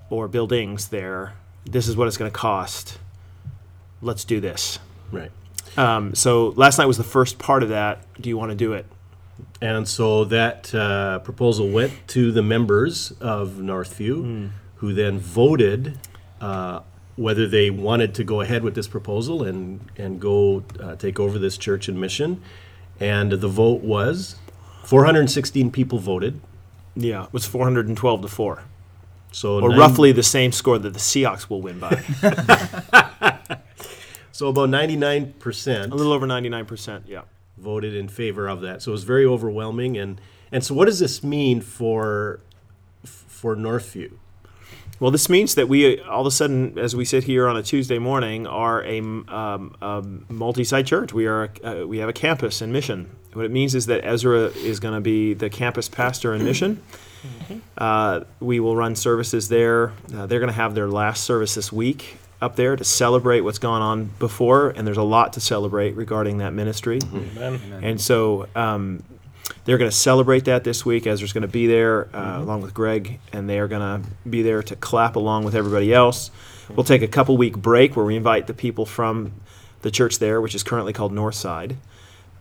or buildings there. This is what it's going to cost. Let's do this. Right. Um, so last night was the first part of that. Do you want to do it? And so that uh, proposal went to the members of Northview, Hmm. who then voted uh, whether they wanted to go ahead with this proposal and, and go uh, take over this church and mission. And the vote was 416 people voted. Yeah, it was 412 to 4. So Or nine- roughly the same score that the Seahawks will win by. So about 99%. A little over 99%, yeah. voted in favor of that. So it was very overwhelming. And and so what does this mean for for Northview? Well, this means that we, all of a sudden, as we sit here on a Tuesday morning, are a, um, a multi-site church. We are, uh, we have a campus and mission. What it means is that Ezra is going to be the campus pastor and mission. Uh, we will run services there. Uh, they're going to have their last service this week up there to celebrate what's gone on before, and there's a lot to celebrate regarding that ministry. And so um, they're going to celebrate that this week. Ezra's going to be there uh, along with Greg, and they are going to be there to clap along with everybody else. We'll take a couple week break where we invite the people from the church there, which is currently called Northside.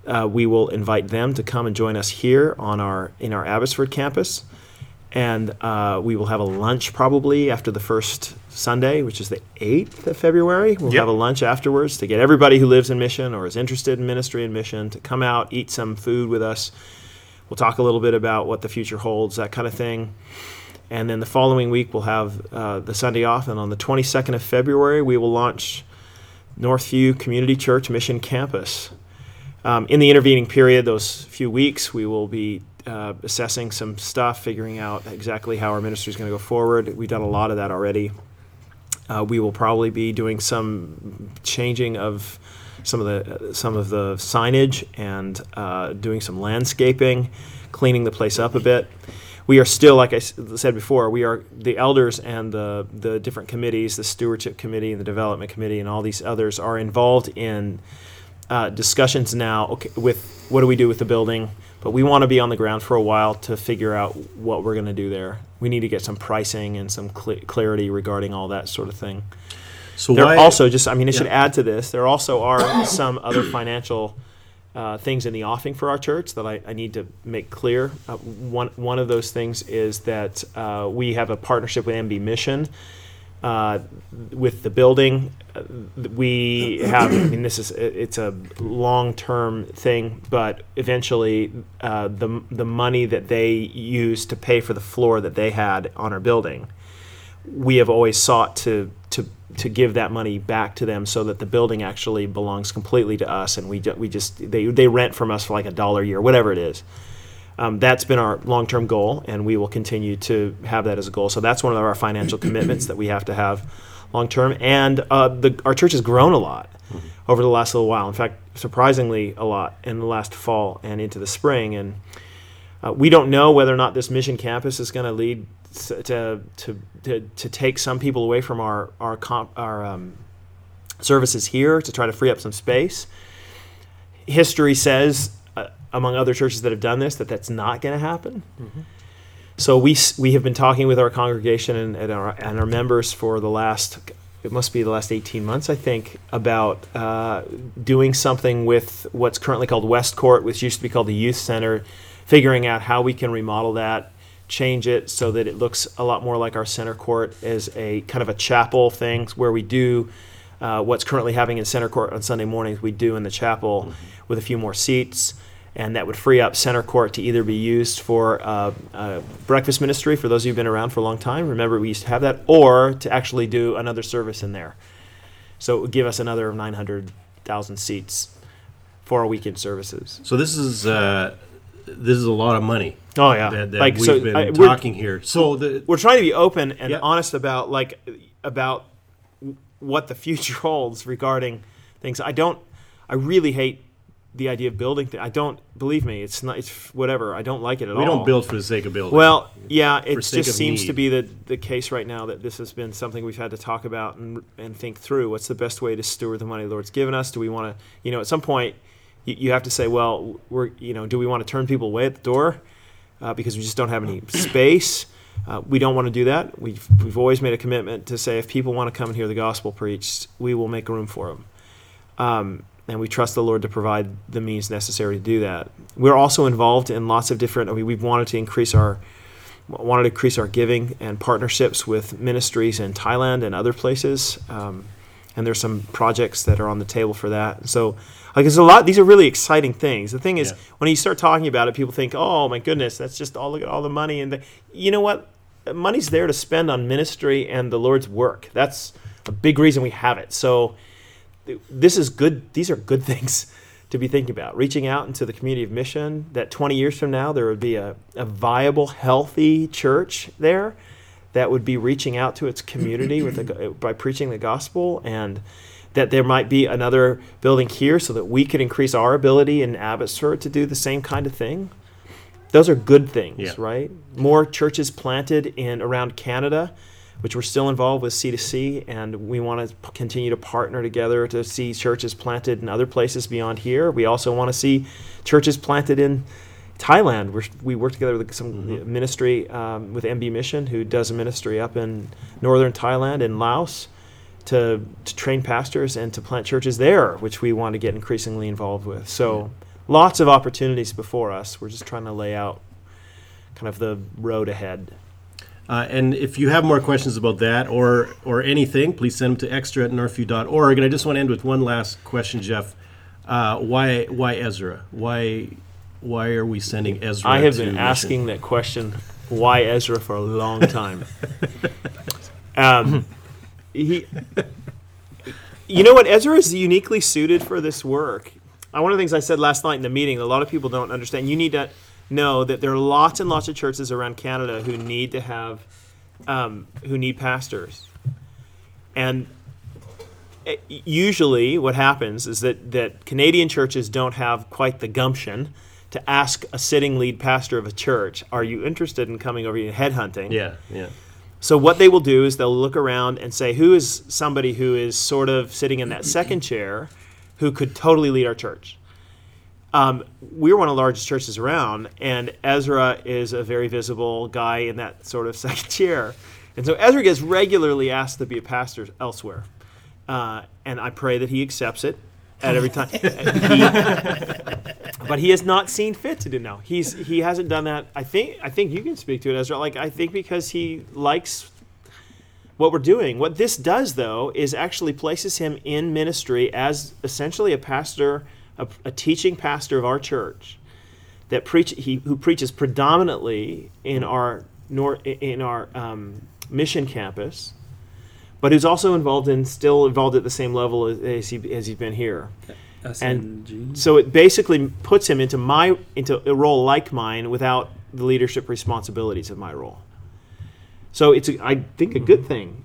Uh, we will invite them to come and join us here on our in our Abbotsford campus, and uh, we will have a lunch probably after the first Sunday, which is the eighth of February. We'll Yep. have a lunch afterwards to get everybody who lives in mission or is interested in ministry and mission to come out, eat some food with us. We'll talk a little bit about what the future holds, that kind of thing. And then the following week, we'll have uh, the Sunday off. And on the 22nd of February, we will launch Northview Community Church Mission Campus. Um, in the intervening period, those few weeks, we will be uh, assessing some stuff, figuring out exactly how our ministry is going to go forward. We've done a lot of that already. Uh, we will probably be doing some changing of some of the some of the signage and uh, doing some landscaping, cleaning the place up a bit. We are still, like I said before, we are the elders and the the different committees, the stewardship committee and the development committee, and all these others are involved in uh, discussions now. Okay, with what do we do with the building? But we want to be on the ground for a while to figure out what we're going to do there. We need to get some pricing and some cl- clarity regarding all that sort of thing. So There why also just, I mean, I should add to this. There also are some other financial uh, things in the offing for our church that I, I need to make clear. Uh, one one of those things is that uh, we have a partnership with MB Mission. Uh, with the building, we have. I mean, this is it's a long-term thing, but eventually, uh, the the money that they use to pay for the floor that they had on our building, we have always sought to to to give that money back to them so that the building actually belongs completely to us and we we just they they rent from us for like a dollar a year whatever it is um, that's been our long-term goal and we will continue to have that as a goal so that's one of our financial commitments that we have to have long-term and uh, the, our church has grown a lot over the last little while in fact surprisingly a lot in the last fall and into the spring and uh, we don't know whether or not this mission campus is going to lead to, to, to, to take some people away from our, our, comp, our um, services here to try to free up some space. History says, uh, among other churches that have done this, that that's not going to happen. So we, we have been talking with our congregation and, and, our, and our members for the last, it must be the last 18 months, I think, about uh, doing something with what's currently called West Court, which used to be called the Youth Center, figuring out how we can remodel that, change it so that it looks a lot more like our center court as a kind of a chapel thing where we do uh, what's currently happening in center court on Sunday mornings, we do in the chapel with a few more seats. And that would free up center court to either be used for uh, uh, breakfast ministry for those of you who've been around for a long time. Remember, we used to have that, or to actually do another service in there. So it would give us another 900,000 seats for our weekend services. So this is uh, this is a lot of money Oh yeah, that, that like we've so. been I- talking here. So the we're trying to be open and Yeah. honest about like about what the future holds regarding things. I don't. I really hate the idea of building. Th- I don't believe me. It's not. It's whatever. I don't like it at We all. We don't build for the sake of building. Well, yeah, it just seems need. to be the, the case right now that this has been something we've had to talk about and, and think through. What's the best way to steward the money the Lord's given us? Do we want to, you know, at some point, you, you have to say, well, we're, you know, do we want to turn people away at the door uh, because we just don't have any space? Uh, we don't want to do that. We've, we've always made a commitment to say if people want to come and hear the gospel preached, we will make room for them. Um, and we trust the Lord to provide the means necessary to do that. We're also involved in lots of different. I mean, we've wanted to increase our wanted to increase our giving and partnerships with ministries in Thailand and other places. Um, and there's some projects that are on the table for that. So, like, there's a lot. These are really exciting things. The thing is, Yeah. when you start talking about it, people think, "Oh my goodness, that's just all look at all the money." And the, you know what? Money's there to spend on ministry and the Lord's work. That's a big reason we have it. So this is good these are good things to be thinking about. Reaching out into the community of mission that 20 years from now there would be a, a viable healthy church there that would be reaching out to its community with the, eh, by preaching the gospel and that there might be another building here so that we could increase our ability in abbotsford to do the same kind of thing. Those are good things Yeah. right? More churches planted in around canada which we're still involved with C2C, and we want to continue to partner together to see churches planted in other places beyond here. We also want to see churches planted in Thailand. We're, we work together with some ministry um, with MB Mission, who does a ministry up in northern Thailand and Laos to, to train pastors and to plant churches there, which we want to get increasingly involved with. So, lots of opportunities before us. We're just trying to lay out kind of the road ahead. Uh, and if you have more questions about that or or anything, please send them to extra at northview.org. And I just want to end with one last question, Jeff. Uh, why why Ezra? Why why are we sending Ezra? I have been asking that question, why Ezra, for a long time. um, he, you know what? Ezra is uniquely suited for this work. Uh, one of the things I said last night in the meeting, a lot of people don't understand. You need to know that there are lots and lots of churches around Canada who need to have, um, who need pastors, and usually what happens is that, that Canadian churches don't have quite the gumption to ask a sitting lead pastor of a church, Are you interested in coming over here headhunting? Yeah, yeah. So what they will do is they'll look around and say, Who is somebody who is sort of sitting in that second chair who could totally lead our church? Um, we're one of the largest churches around, and Ezra is a very visible guy in that sort of second chair. And so Ezra gets regularly asked to be a pastor elsewhere. Uh, and I pray that he accepts it at every time. He- but he has not seen fit to do now. He's he hasn't done that. I think I think you can speak to it, Ezra. Like I think because he likes what we're doing. What this does, though, is actually places him in ministry as essentially a pastor, a, a teaching pastor of our church that preach he who preaches predominantly in our nor in our um, mission campus, but who's also involved in still involved at the same level as, as he as he's been here. SNG. So it basically puts him into my into a role like mine without the leadership responsibilities of my role. So it's a, I think a good thing.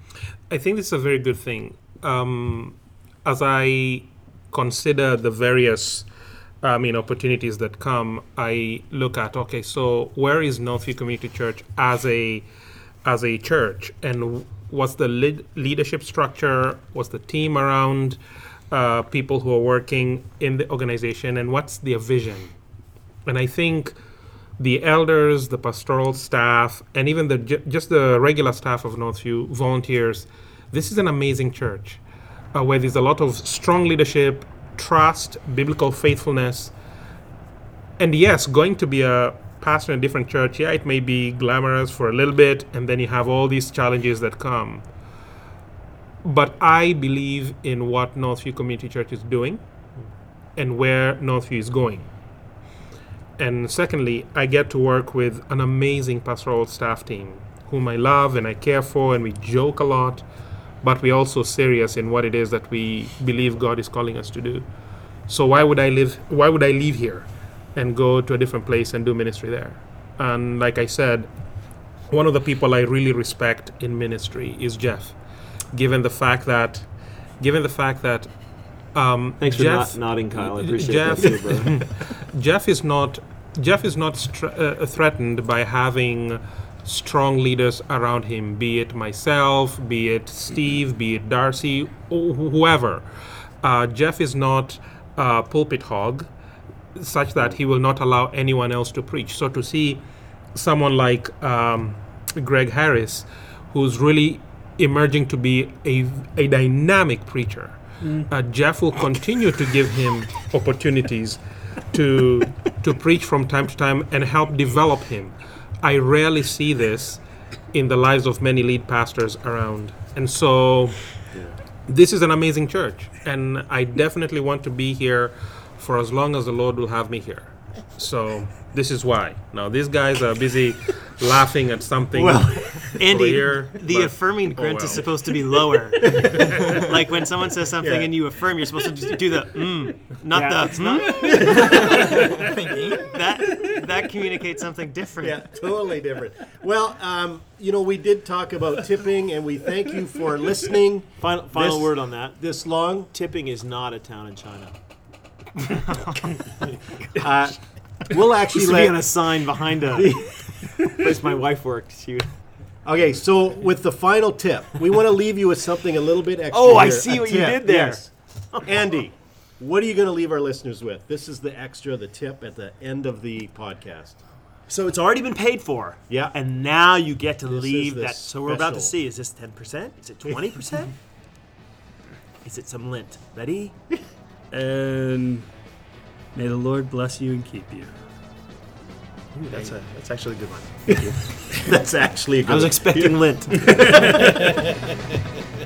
I think this is a very good thing. Um, as I consider the various, I mean, opportunities that come, I look at okay, so where is Northview Community Church as a as a church, and what's the lead, leadership structure? What's the team around uh, people who are working in the organization, and what's their vision? And I think the elders, the pastoral staff, and even the just the regular staff of Northview volunteers. This is an amazing church uh, where there's a lot of strong leadership, trust, biblical faithfulness, and yes, going to be a pastor in a different church, yeah, it may be glamorous for a little bit, and then you have all these challenges that come. But I believe in what Northview Community Church is doing and where Northview is going. And secondly, I get to work with an amazing pastoral staff team whom I love and I care for, and we joke a lot, but we're also serious in what it is that we believe God is calling us to do. So why would I live? Why would I leave here and go to a different place and do ministry there? And like I said, one of the people I really respect in ministry is Jeff, given the fact that, given the fact that Um, Thanks for Jeff, not nodding, Kyle. I appreciate Jeff- that too. Jeff is not Jeff is not str- uh, threatened by having strong leaders around him, be it myself, be it Steve, be it Darcy, wh- whoever. Uh, Jeff is not a pulpit hog, such that he will not allow anyone else to preach. So to see someone like um, Greg Harris, who's really emerging to be a, a dynamic preacher, uh, Jeff will continue to give him opportunities to to preach from time to time and help develop him. I rarely see this in the lives of many lead pastors around, and so this is an amazing church, and I definitely want to be here for as long as the Lord will have me here. So this is why. Now these guys are busy laughing at something. Well, Andy, here, the but- affirming grunt well. is supposed to be lower. like when someone says something Yeah. and you affirm, you're supposed to just do the mm, not Yeah. the not. that that communicates something different. Yeah, totally different. Well, um, you know, we did talk about tipping, and we thank you for listening Final, final This- word on that. this long. Tipping is not a town in China. Uh, we'll actually to be on a sign behind a place my wife worked. She would, Okay, so with the final tip, we want to leave you with something a little bit extra. Oh, I see what you did there. Yes. Andy, what are you going to leave our listeners with? This is the extra, the tip at the end of the podcast. So it's already been paid for. Yeah. And now you get to is leave the that. So we're about to special. see is this 10%? Is it 20%? is it some lint? Ready? And may the Lord bless you and keep you. That's a that's actually a good one. That's actually a good I was one. expecting lint.